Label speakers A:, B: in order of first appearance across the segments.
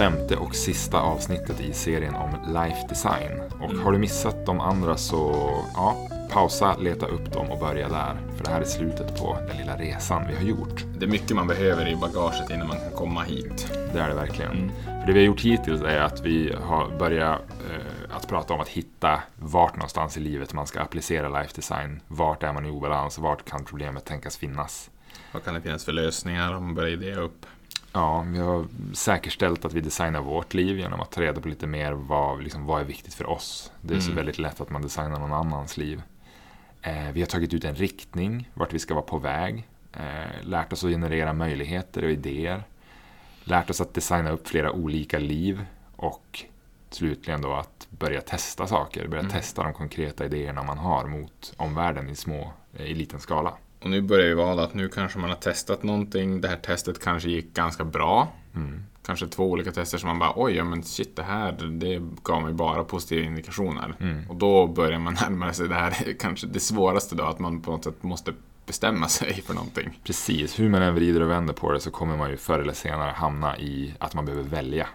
A: femte och sista avsnittet i serien om life design. Och har du missat de andra så, ja, pausa, leta upp dem och börja där. För det här är slutet på den lilla resan vi har gjort.
B: Det är mycket man behöver i bagaget innan man kan komma hit.
A: Det är det verkligen. För det vi har gjort hittills är att vi har börjat eh, att prata om att hitta vart någonstans i livet man ska applicera life design. Vart är man i obalans? Vart kan problemet tänkas finnas?
B: Vad kan det finnas för lösningar om man börjar idea upp?
A: Ja, vi har säkerställt att vi designar vårt liv genom att ta reda på lite mer vad, liksom, vad är viktigt för oss. Det är så
B: Mm.
A: väldigt lätt att man designar någon annans liv. Eh, vi har tagit ut en riktning, vart vi ska vara på väg. Eh, lärt oss att generera möjligheter och idéer. Lärt oss att designa upp flera olika liv. Och slutligen då att börja testa saker. Börja
B: Mm.
A: testa de konkreta idéerna man har mot omvärlden i små, i liten skala.
B: Och nu börjar vi vara att nu kanske man har testat någonting. Det här testet kanske gick ganska bra.
A: Mm.
B: Kanske två olika tester som man bara oj, ja men shit det här det gav mig bara positiva indikationer.
A: Mm.
B: Och då börjar man närma sig det här kanske det svåraste då, att man på något sätt måste bestämma sig för någonting.
A: Precis, hur man än vrider och vänder på det så kommer man ju förr eller senare hamna i att man behöver välja.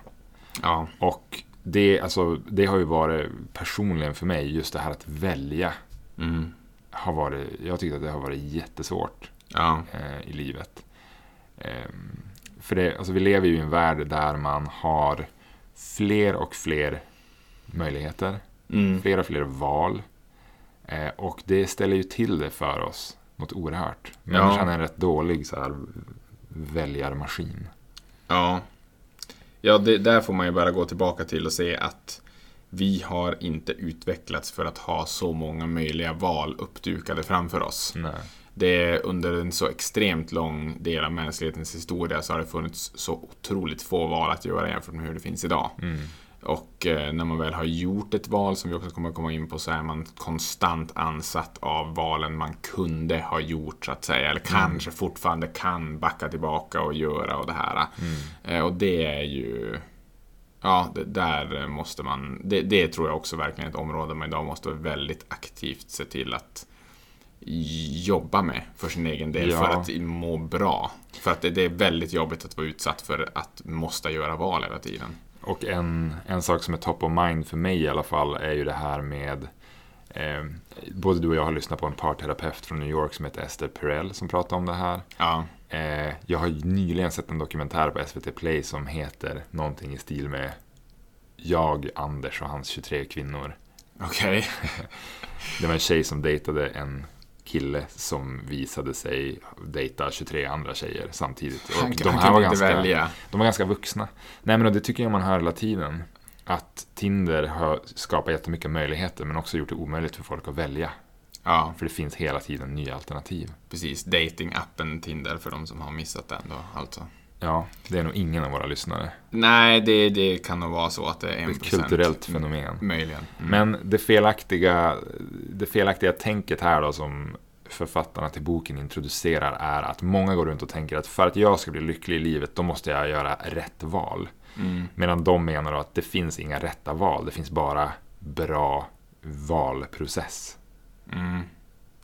B: Ja,
A: Och det, alltså, det har ju varit personligen för mig, just det här att välja.
B: mm.
A: Har varit, jag tyckte att det har varit jättesvårt
B: ja,
A: eh, i livet. Ehm, för det, alltså, vi lever ju i en värld där man har fler och fler möjligheter.
B: mm.
A: Fler och fler val. Eh, och det ställer ju till det för oss något oerhört. Människan är en rätt dålig så här, väljarmaskin.
B: ja. Ja, det, där får man ju bara gå tillbaka till och se att vi har inte utvecklats för att ha så många möjliga val uppdukade framför oss.
A: Nej.
B: Det är under en så extremt lång del av mänsklighetens historia så har det funnits så otroligt få val att göra jämfört med hur det finns idag.
A: Mm.
B: Och eh, när man väl har gjort ett val, som vi också kommer att komma in på, så är man konstant ansatt av valen man kunde ha gjort, så att säga. Eller kanske fortfarande kan backa tillbaka och göra och det här. Eh, och det är ju... Ja, det, där måste man... Det, det tror jag också verkligen är ett område man idag måste väldigt aktivt se till att jobba med för sin egen del,
A: Ja.
B: för att må bra. För att det, det är väldigt jobbigt att vara utsatt för att måste göra val hela tiden.
A: Och en, en sak som är top of mind för mig i alla fall är ju det här med eh, Både du och jag har lyssnat på en parterapeut från New York som heter Esther Perel som pratar om det här.
B: Ja,
A: Eh, jag har ju nyligen sett en dokumentär på SVT Play som heter någonting i stil med Jag, Anders och hans 23 kvinnor.
B: okej.
A: Det var en tjej som dejtade en kille som visade sig dejta 23 andra tjejer samtidigt. Och
B: Han,
A: de här var
B: kunde inte
A: ganska,
B: välja.
A: de var ganska vuxna. Nej men det tycker jag man hör hela tiden. Att Tinder har skapat jättemycket möjligheter men också gjort det omöjligt för folk att välja.
B: Ja,
A: För det finns hela tiden nya alternativ.
B: precis. Datingappen Tinder för de som har missat den då, alltså.
A: Ja, det är nog ingen av våra lyssnare.
B: Nej, det, det kan nog vara så att det är en
A: är ett kulturellt fenomen.
B: Möjligen. Mm.
A: Men det felaktiga, det felaktiga tänket här då som författarna till boken introducerar är att många går runt och tänker att för att jag ska bli lycklig i livet då måste jag göra rätt val.
B: Mm.
A: Medan de menar att det finns inga rätta val, det finns bara bra valprocess.
B: Mm.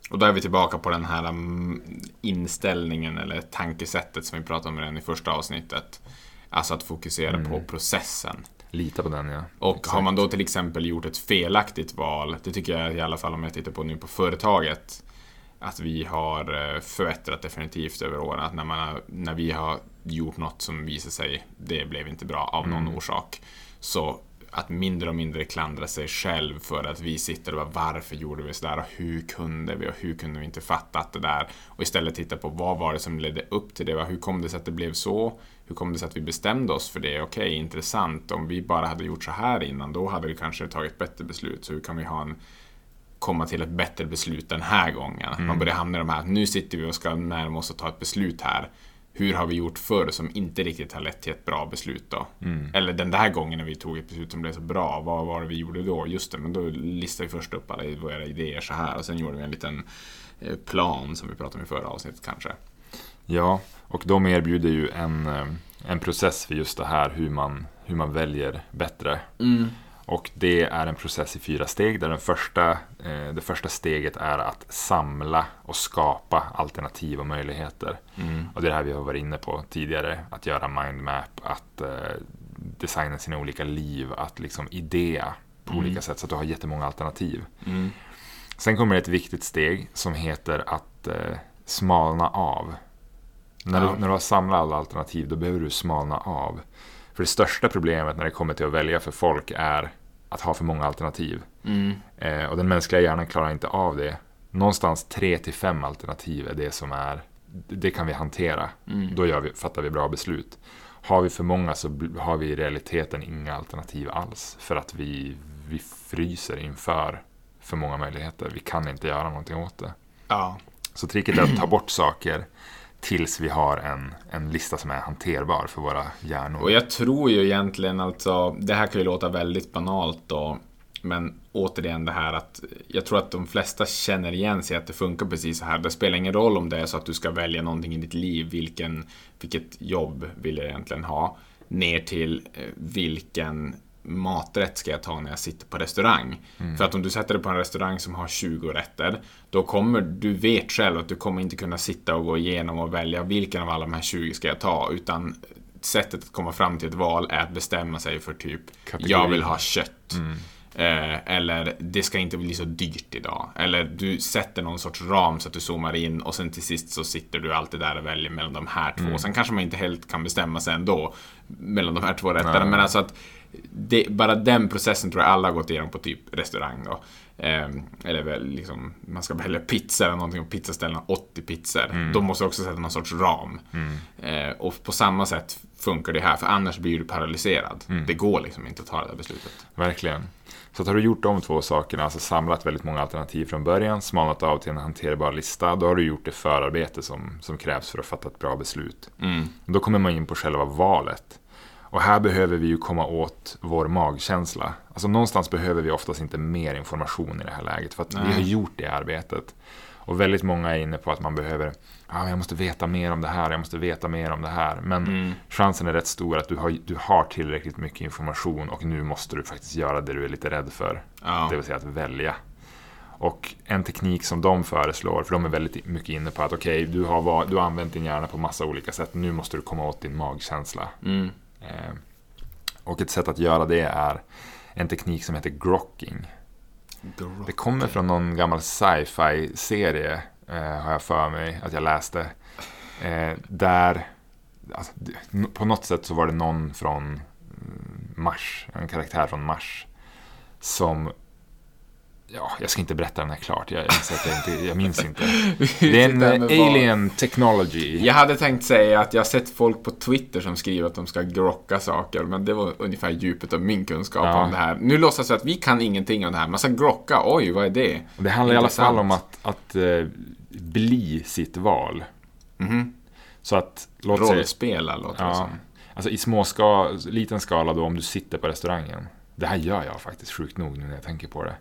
B: Och då är vi tillbaka på den här mm, inställningen eller tankesättet som vi pratade om redan i första avsnittet. Alltså att fokusera
A: Mm.
B: på processen.
A: Lita på den ja.
B: Och
A: Exakt.
B: har man då till exempel gjort ett felaktigt val, det tycker jag i alla fall om jag tittar på nu på företaget, att vi har eh, förbättrat definitivt över åren. Att när, man när vi har gjort något som visar sig, det blev inte bra av någon
A: Mm.
B: orsak. Så att mindre och mindre klandra sig själv för att vi sitter och bara varför gjorde vi sådär och hur kunde vi? Och hur kunde vi inte fattat det där? Och istället titta på vad var det som ledde upp till det, hur kom det sig att det blev så, hur kom det sig att vi bestämde oss för det, okej intressant, om vi bara hade gjort så här innan då hade vi kanske tagit bättre beslut, så hur kan vi ha en komma till ett bättre beslut den här gången. Man börjar hamna i de här, nu sitter vi och ska närma oss att ta ett beslut här. Hur har vi gjort förr som inte riktigt har lett till ett bra beslut då? Eller den där gången när vi tog ett beslut som blev så bra, vad var det vi gjorde då? Just det, men då listade vi först upp alla våra idéer så här och sen gjorde vi en liten eh, plan som vi pratade om i förra avsnittet kanske.
A: Ja, och de erbjuder ju en, eh, en process för just det här hur man, hur man väljer bättre. Och det är en process i fyra steg där den första, eh, det första steget är att samla och skapa alternativ och möjligheter. Och det är det här vi har varit inne på tidigare, att göra mindmap, att eh, designa sina olika liv, att liksom idea på
B: Mm.
A: olika sätt så att du har jättemånga alternativ.
B: Mm.
A: Sen kommer ett viktigt steg som heter att eh, smalna av. När,
B: Ja.
A: du, när du har samlat alla alternativ då behöver du smalna av. För det största problemet när det kommer till att välja för folk är att ha för många alternativ.
B: Mm.
A: Eh, och den mänskliga hjärnan klarar inte av det. Någonstans 3 till 5 alternativ är det som är, det kan vi hantera.
B: Mm.
A: Då vi, fattar vi bra beslut. Har vi för många så har vi i realiteten inga alternativ alls. För att vi, vi fryser inför för många möjligheter. Vi kan inte göra någonting åt det.
B: Ja.
A: Så tricket är att ta bort saker tills vi har en, en lista som är hanterbar för våra hjärnor.
B: Och jag tror ju egentligen alltså, det här kan ju låta väldigt banalt då, men återigen det här att jag tror att de flesta känner igen sig att det funkar precis så här. Det spelar ingen roll om det är så att du ska välja någonting i ditt liv, vilken, vilket jobb vill jag egentligen ha, ner till eh, vilken maträtt ska jag ta när jag sitter på restaurang. För att om du sätter dig på en restaurang som har 20 rätter, då kommer du vet själv att du kommer inte kunna sitta och gå igenom och välja vilken av alla de här 20 ska jag ta, utan sättet att komma fram till ett val är att bestämma sig för typ,
A: Kategori.
B: jag vill ha kött. Eh, eller det ska inte bli så dyrt idag. Eller du sätter någon sorts ram så att du zoomar in och sen till sist så sitter du alltid där och väljer mellan de här två. Sen kanske man inte helt kan bestämma sig ändå mellan de här två rätterna. Men alltså att det, bara den processen tror jag alla har gått igenom på typ restaurang då. Eh, eller väl liksom, man ska välja pizza eller någonting och pizzaställen har 80 pizzor. Då måste du också sätta någon sorts ram. Eh, och på samma sätt funkar det här, för annars blir du paralyserad. Det går liksom inte att ta det här beslutet.
A: Verkligen. Så har du gjort de två sakerna, alltså samlat väldigt många alternativ från början, smalnat av till en hanterbar lista, då har du gjort det förarbete som, som krävs för att fatta ett bra beslut.
B: Mm.
A: Då kommer man in på själva valet. Och här behöver vi ju komma åt vår magkänsla. Alltså någonstans behöver vi oftast inte mer information i det här läget, för att vi
B: Nej.
A: har gjort det arbetet. Och väldigt många är inne på att man behöver, ah, jag måste veta mer om det här, jag måste veta mer om det här. Men
B: Mm.
A: chansen är rätt stor att du har, du har tillräckligt mycket information och nu måste du faktiskt göra det du är lite rädd för.
B: Ja.
A: Det vill säga att välja. Och en teknik som de föreslår, för de är väldigt mycket inne på att okej, du, har du har använt din hjärna på massa olika sätt, nu måste du komma åt din magkänsla.
B: Mm.
A: Eh, och ett sätt att göra det är en teknik som heter grokking. Det kommer från någon gammal sci-fi-serie, eh, har jag för mig att jag läste. Eh, där, alltså, på något sätt så var det någon från mm, Mars, en karaktär från Mars, som Ja, jag ska inte berätta den här klart. Jag, jag, inte, jag minns inte. Det är en alien technology.
B: Jag hade tänkt säga att jag har sett folk på Twitter som skriver att de ska grocka saker, men det var ungefär djupet av min kunskap
A: Ja.
B: om det här. Nu låtsas jag att vi kan ingenting om det här. Man ska grocka, oj, vad är det?
A: Det handlar i alla
B: Intressant.
A: fall om att, att eh, bli sitt val.
B: Mhm.
A: Så att, låt säga,
B: Rollspela låter det
A: ja,
B: som.
A: alltså i små ska, liten skala då om du sitter på restaurangen. Det här gör jag faktiskt sjukt nog nu när jag tänker på det.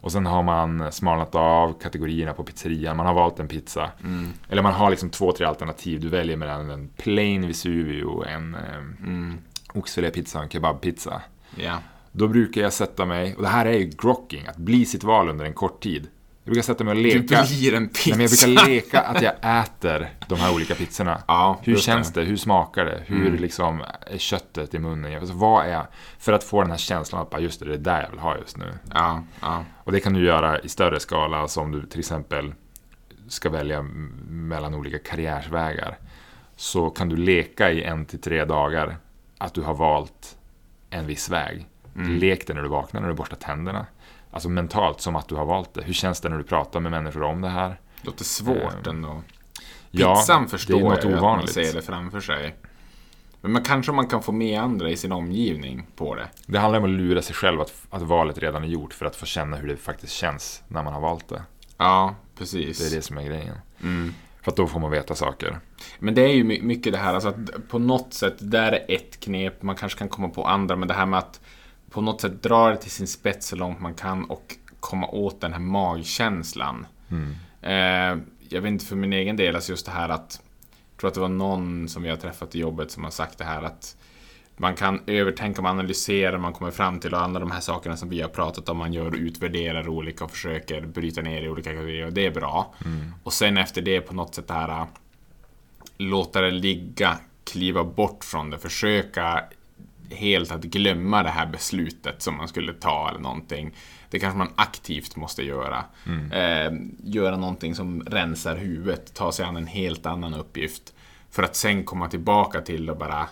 A: Och sen har man smalnat av kategorierna på pizzerian, man har valt en pizza.
B: Mm.
A: Eller man har liksom två, tre alternativ. Du väljer mellan en plain Vesuvio, en eh,
B: Mm.
A: oxfilépizza och en kebabpizza.
B: Ja.
A: Då brukar jag sätta mig, och det här är ju grocking, att bli sitt val under en kort tid. Jag brukar sätta mig och
B: Du
A: leka.
B: blir en pizza.
A: Nej, men jag brukar leka att jag äter de här olika pizzorna.
B: Ja,
A: Hur känns det? Hur smakar det? Hur
B: Mm.
A: liksom är köttet i munnen? Alltså, vad är... För att få den här känslan att bara, just det, det är där jag vill ha just nu.
B: Ja, ja.
A: Och det kan du göra i större skala, som du till exempel ska välja mellan olika karriärsvägar. Så kan du leka i en till tre dagar att du har valt en viss väg.
B: Mm.
A: Lek det när du vaknar, när du borstar tänderna. Alltså mentalt, som att du har valt det. Hur känns det när du pratar med människor om det här?
B: Låter svårt
A: Ehm,
B: ändå.
A: Ja,
B: Pizzan
A: det är
B: förstår jag ju att man
A: ovanligt.
B: ser det framför sig. Men man, kanske man kan få med andra i sin omgivning på det.
A: Det handlar om att lura sig själv att, att valet redan är gjort för att få känna hur det faktiskt känns när man har valt det.
B: Ja, precis.
A: Det är det som är grejen.
B: Mm.
A: För att då får man veta saker.
B: Men det är ju my- mycket det här, alltså att på något sätt, där är ett knep, man kanske kan komma på andra, men det här med att på något sätt dra det till sin spets så långt man kan och komma åt den här magkänslan.
A: Mm.
B: Eh, jag vet inte för min egen del, alltså just det här att jag tror att det var någon som har träffat i jobbet som har sagt det här att man kan övertänka, man analyserar, man kommer fram till och alla de här sakerna som vi har pratat om, man gör utvärderar olika och försöker bryta ner i olika kategorier och det är bra.
A: Mm.
B: Och sen efter det på något sätt det här låta det ligga, kliva bort från det, försöka helt att glömma det här beslutet som man skulle ta eller någonting. Det kanske man aktivt måste göra.
A: Mm.
B: Eh, göra någonting som rensar huvudet, ta sig an en helt annan uppgift. För att sen komma tillbaka till och bara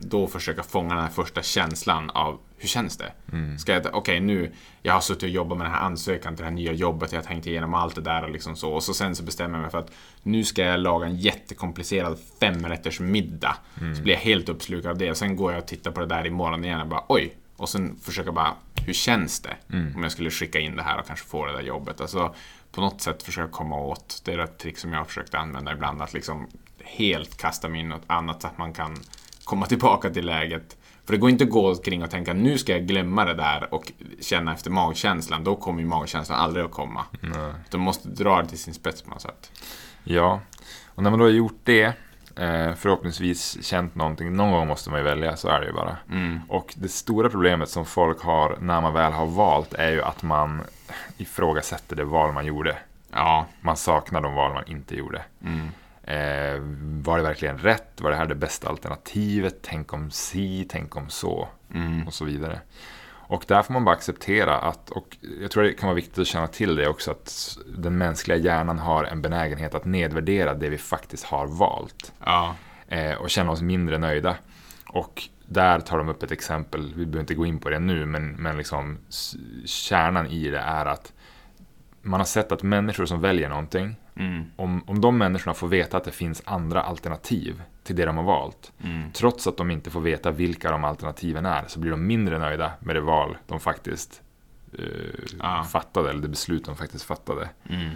B: då försöka fånga den här första känslan av hur känns det?
A: Mm.
B: Ska jag, okej nu, jag har suttit och jobbat med den här ansökan till det här nya jobbet, jag har tänkt igenom allt det där och liksom så. Och så sen så bestämmer jag mig för att nu ska jag laga en jättekomplicerad femrätters middag. Så blir jag helt uppslukad av det. Och sen går jag och tittar på det där imorgon igen och bara oj. Och sen försöka bara, hur känns det? Om jag skulle skicka in det här och kanske få det där jobbet. Alltså på något sätt försöka komma åt, det är ett trick som jag har försökt använda ibland, att liksom helt kasta mig in något annat så att man kan komma tillbaka till läget. För det går inte att gå omkring och tänka nu ska jag glömma det där och känna efter magkänslan. Då kommer ju magkänslan aldrig att komma.
A: Nej.
B: Du måste dra det till sin spets på något sätt.
A: Ja, och när man då har gjort det, eh, förhoppningsvis känt någonting, någon gång måste man ju välja, så är det ju bara.
B: Mm.
A: Och det stora problemet som folk har när man väl har valt är ju att man ifrågasätter det val man gjorde.
B: Ja.
A: Man saknar de val man inte gjorde.
B: Mm.
A: Eh, var det verkligen rätt? Var det här det bästa alternativet? Tänk om si, tänk om så.
B: Mm.
A: Och så vidare. Och där får man bara acceptera att, och jag tror det kan vara viktigt att känna till det också, att den mänskliga hjärnan har en benägenhet att nedvärdera det vi faktiskt har valt.
B: Ja.
A: Eh, och känna oss mindre nöjda. Och där tar de upp ett exempel, vi behöver inte gå in på det nu, men, men liksom kärnan i det är att man har sett att människor som väljer någonting,
B: Mm.
A: om, om de människorna får veta att det finns andra alternativ till det de har valt,
B: Mm.
A: trots att de inte får veta vilka de alternativen är, så blir de mindre nöjda med det val de faktiskt eh,
B: Ja.
A: fattade, eller det beslut de faktiskt fattade.
B: Mm.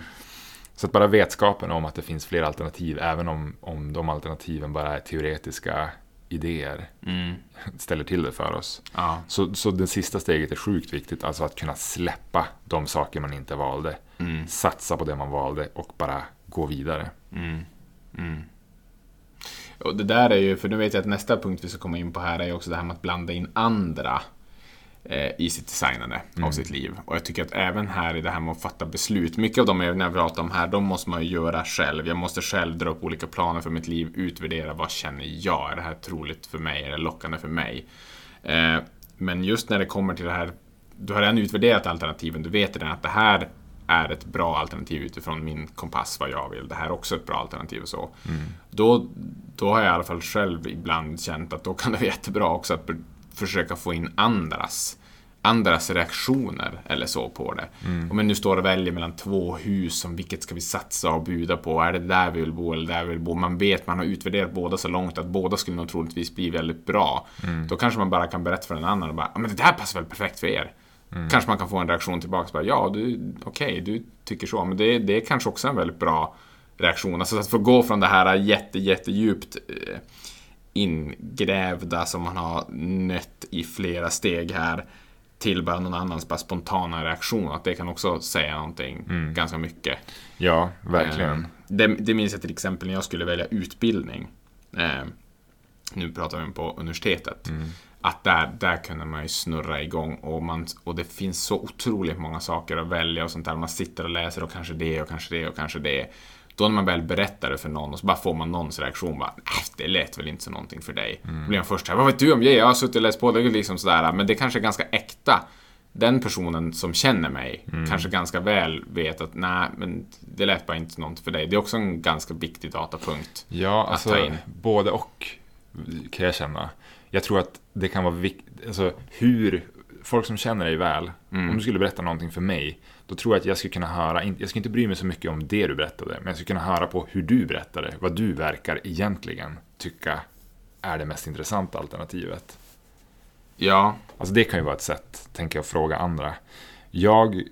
A: Så att bara vetskapen om att det finns fler alternativ, även om, om de alternativen bara är teoretiska idéer,
B: Mm.
A: ställer till det för oss.
B: Ja.
A: Så, så det sista steget är sjukt viktigt, alltså att kunna släppa de saker man inte valde,
B: Mm.
A: satsa på det man valde och bara gå vidare.
B: Mm. Mm. Och det där är ju, för nu vet jag att nästa punkt vi ska komma in på här är ju också det här med att blanda in andra i sitt designande av
A: Mm.
B: sitt liv. Och jag tycker att även här i det här med att fatta beslut, mycket av de övningar vi pratar om här, de måste man ju göra själv. Jag måste själv dra upp olika planer för mitt liv, utvärdera vad känner jag, är det här troligt för mig, är det lockande för mig? Eh, men just när det kommer till det här, du har redan utvärderat alternativen, du vet redan att det här är ett bra alternativ utifrån min kompass, vad jag vill. Det här är också ett bra alternativ och så. Då, då har jag i alla fall själv ibland känt att då kan det vara jättebra också att försöka få in andras andras reaktioner eller så på det. Om jag nu står och väljer mellan två hus, som vilket ska vi satsa och buda på? Är det där vi vill bo eller där vi vill bo? Man vet, man har utvärderat båda så långt att båda skulle nog troligtvis bli väldigt bra. Då kanske man bara kan berätta för en annan och bara, "Ja, men det där passar väl perfekt för er. Kanske man kan få en reaktion tillbaka, bara, ja, du, okej, du tycker så, men det, det är kanske också en väldigt bra reaktion. Alltså att få gå från det här jätte, jättedjupt eh, ingrävda som man har nött i flera steg här till bara någon annans bara spontana reaktion. Att det kan också säga någonting ganska mycket.
A: Ja, verkligen.
B: Eh, Det, det minns jag till exempel när jag skulle välja utbildning. Eh, nu pratar vi på universitetet. Att där, där kunde man ju snurra igång och, man, och det finns så otroligt många saker att välja och sånt där. Man sitter och läser och kanske det och kanske det och kanske det. Då när man väl berättar det för någon och så bara får man någons reaktion bara äh, det lät väl inte som någonting för dig. Då blir man först här, vad vet du om det? Jag har suttit och läst på det, liksom sådär. Men det kanske är ganska äkta. Den personen som känner mig kanske ganska väl vet att nej, men det lät bara inte något för dig. Det är också en ganska viktig datapunkt.
A: Ja,
B: att
A: alltså
B: ta in.
A: både och kan jag känna. Jag tror att det kan vara viktigt, alltså hur, folk som känner dig väl,
B: Mm.
A: om du skulle berätta någonting för mig, då tror jag att jag skulle kunna höra, jag skulle inte bry mig så mycket om det du berättade, men jag skulle kunna höra på hur du berättade, vad du verkar egentligen tycka är det mest intressanta alternativet.
B: Ja,
A: Alltså det kan ju vara ett sätt, tänker jag, att fråga andra. Jag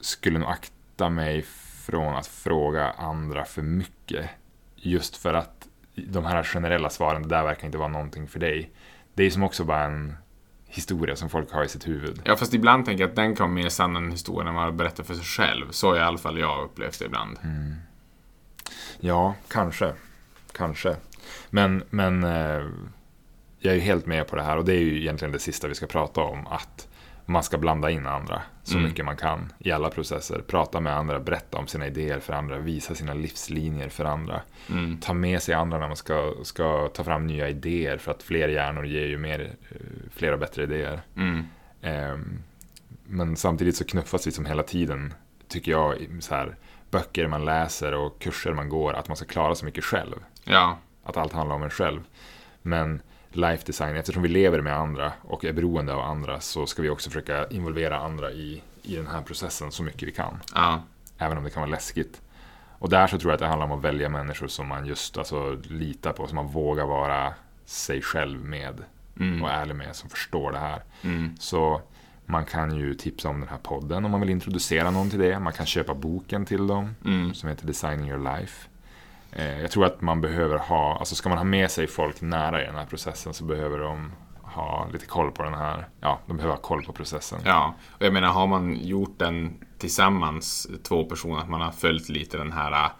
A: skulle nog akta mig från att fråga andra för mycket. Just för att de här generella svaren, det där verkar inte vara någonting för dig. Det är som också bara en historia som folk har i sitt huvud.
B: ja, fast ibland tänker jag att den kan vara mer sann än historien man berättar för sig själv. Så har i alla fall jag upplevt det ibland.
A: Ja, kanske. Kanske. Men, men eh, jag är ju helt med på det här och det är ju egentligen det sista vi ska prata om. Att Man ska blanda in andra så
B: Mm.
A: mycket man kan i alla processer. Prata med andra, berätta om sina idéer för andra, visa sina livslinjer för andra.
B: Mm.
A: Ta med sig andra när man ska, ska ta fram nya idéer för att fler hjärnor ger ju mer, eh, fler och bättre idéer.
B: Mm.
A: Ehm, Men samtidigt så knuffas vi som hela tiden, tycker jag, så här, böcker man läser och kurser man går, att man ska klara så mycket själv.
B: Ja.
A: Att allt handlar om en själv. Men life design, eftersom vi lever med andra och är beroende av andra så ska vi också försöka involvera andra i, i den här processen så mycket vi kan.
B: Ja.
A: Även om det kan vara läskigt. Och där så tror jag att det handlar om att välja människor som man just alltså, litar på, som man vågar vara sig själv med
B: Mm.
A: och ärlig med, som förstår det här.
B: Mm.
A: Så man kan ju tipsa om den här podden om man vill introducera någon till det. Man kan köpa boken till dem
B: Mm.
A: som heter Designing Your Life. Eh, jag tror att man behöver ha, alltså ska man ha med sig folk nära i den här processen så behöver de ha lite koll på den här, ja, de behöver ha koll på processen.
B: Ja, och jag menar har man gjort den tillsammans, två personer, att man har följt lite den här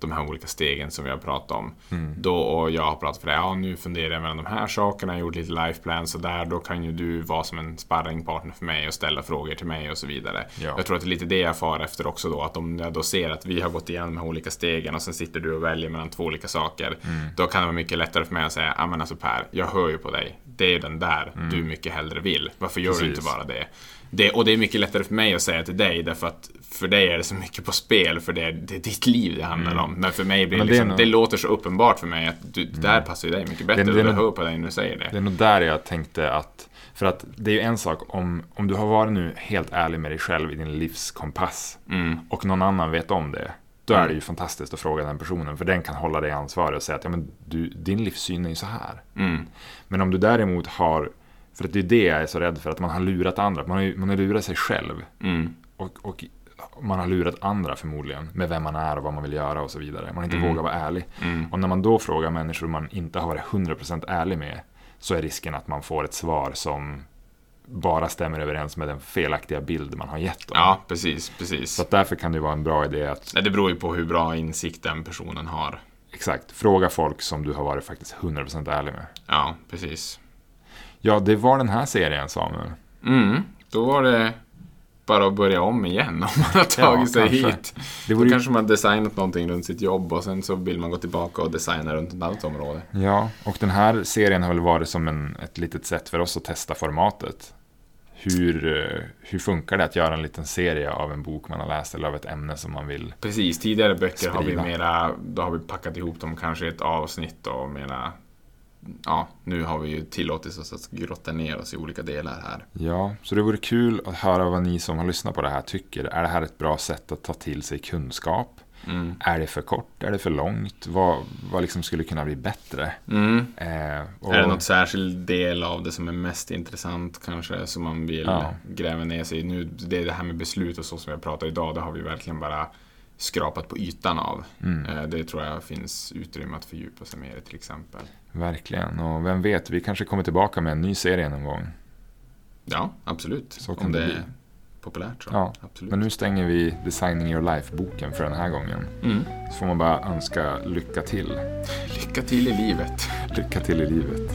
B: de här olika stegen som vi har pratat om.
A: Mm.
B: Då, och jag har pratat för det, ja nu funderar jag mellan de här sakerna, jag har gjort lite life plans och där, då kan ju du vara som en sparringpartner för mig och ställa frågor till mig och så vidare.
A: Ja.
B: Jag tror att det är lite det jag far efter också då, att om jag då ser att vi har gått igenom de här olika stegen och sen sitter du och väljer mellan två olika saker, då kan det vara mycket lättare för mig att säga, ja men alltså Per, jag hör ju på dig, det är den där du mycket hellre vill, varför gör du
A: Precis.
B: inte bara det? Det? Och det är mycket lättare för mig att säga till dig, därför att för dig är det så mycket på spel, för det är, det är ditt liv det handlar om. Men för mig blir det,
A: det
B: liksom,
A: nog-
B: det låter så uppenbart för mig att du, det där passar ju dig mycket bättre,
A: Det- det
B: jag hör på dig när du säger det.
A: Det är nog där jag tänkte att, för att det är ju en sak om, om du har varit nu helt ärlig med dig själv i din livskompass
B: Mm,
A: och någon annan vet om det. Då är det ju fantastiskt att fråga den personen, för den kan hålla dig ansvarig och säga att ja, men du, din livssyn är ju så här.
B: mm,
A: Men om du däremot har, för att det är det jag är så rädd för, att man har lurat andra. Man har, man har lurat sig själv.
B: mm,
A: Och, och man har lurat andra förmodligen, med vem man är och vad man vill göra och så vidare. Man har inte
B: Mm.
A: vågat vara ärlig.
B: mm.
A: Och när man då frågar människor man inte har varit 100% ärlig med, så är risken att man får ett svar som bara stämmer överens med den felaktiga bild man har gett dem.
B: Ja, precis, precis.
A: Så därför kan det vara en bra idé att,
B: Nej, det beror ju på hur bra insikt den personen har.
A: exakt, fråga folk som du har varit faktiskt 100% ärlig med.
B: Ja, precis.
A: Ja, det var den här serien Samuel.
B: Mm, då var det bara att börja om igen om man har tagit sig
A: kanske.
B: hit.
A: Det
B: Då
A: vore ju
B: kanske man har designat någonting runt sitt jobb och sen så vill man gå tillbaka och designa runt ett annat område.
A: Ja, och den här serien har väl varit som en, ett litet sätt för oss att testa formatet. Hur, eh, hur funkar det att göra en liten serie av en bok man har läst eller av ett ämne som man vill?
B: Precis, tidigare böcker har vi
A: Sprida.
B: mera, då har vi packat ihop dem kanske i ett avsnitt och mera Ja, nu har vi ju tillåtit oss att grotta ner oss i olika delar här.
A: Ja, så det vore kul att höra vad ni som har lyssnat på det här tycker. Är det här ett bra sätt att ta till sig kunskap?
B: Mm.
A: Är det för kort? Är det för långt? Vad, vad liksom skulle kunna bli bättre?
B: Mm.
A: Eh, och,
B: Är det något särskild del av det som är mest intressant kanske som man vill
A: Ja.
B: gräva ner sig i? Nu, det det här med beslut och så som jag pratar idag, det har vi verkligen bara skrapat på ytan av.
A: Mm,
B: Eh, Det tror jag finns utrymme att fördjupa sig mer i till exempel.
A: verkligen, och vem vet, vi kanske kommer tillbaka med en ny serie någon gång.
B: Ja, absolut.
A: Så kan
B: Om
A: det
B: det
A: bli.
B: är populärt så.
A: Ja,
B: absolut.
A: Men nu stänger vi Designing Your Life-boken för den här gången.
B: Mm.
A: Så får man bara önska lycka till.
B: Lycka till i livet.
A: Lycka till i livet.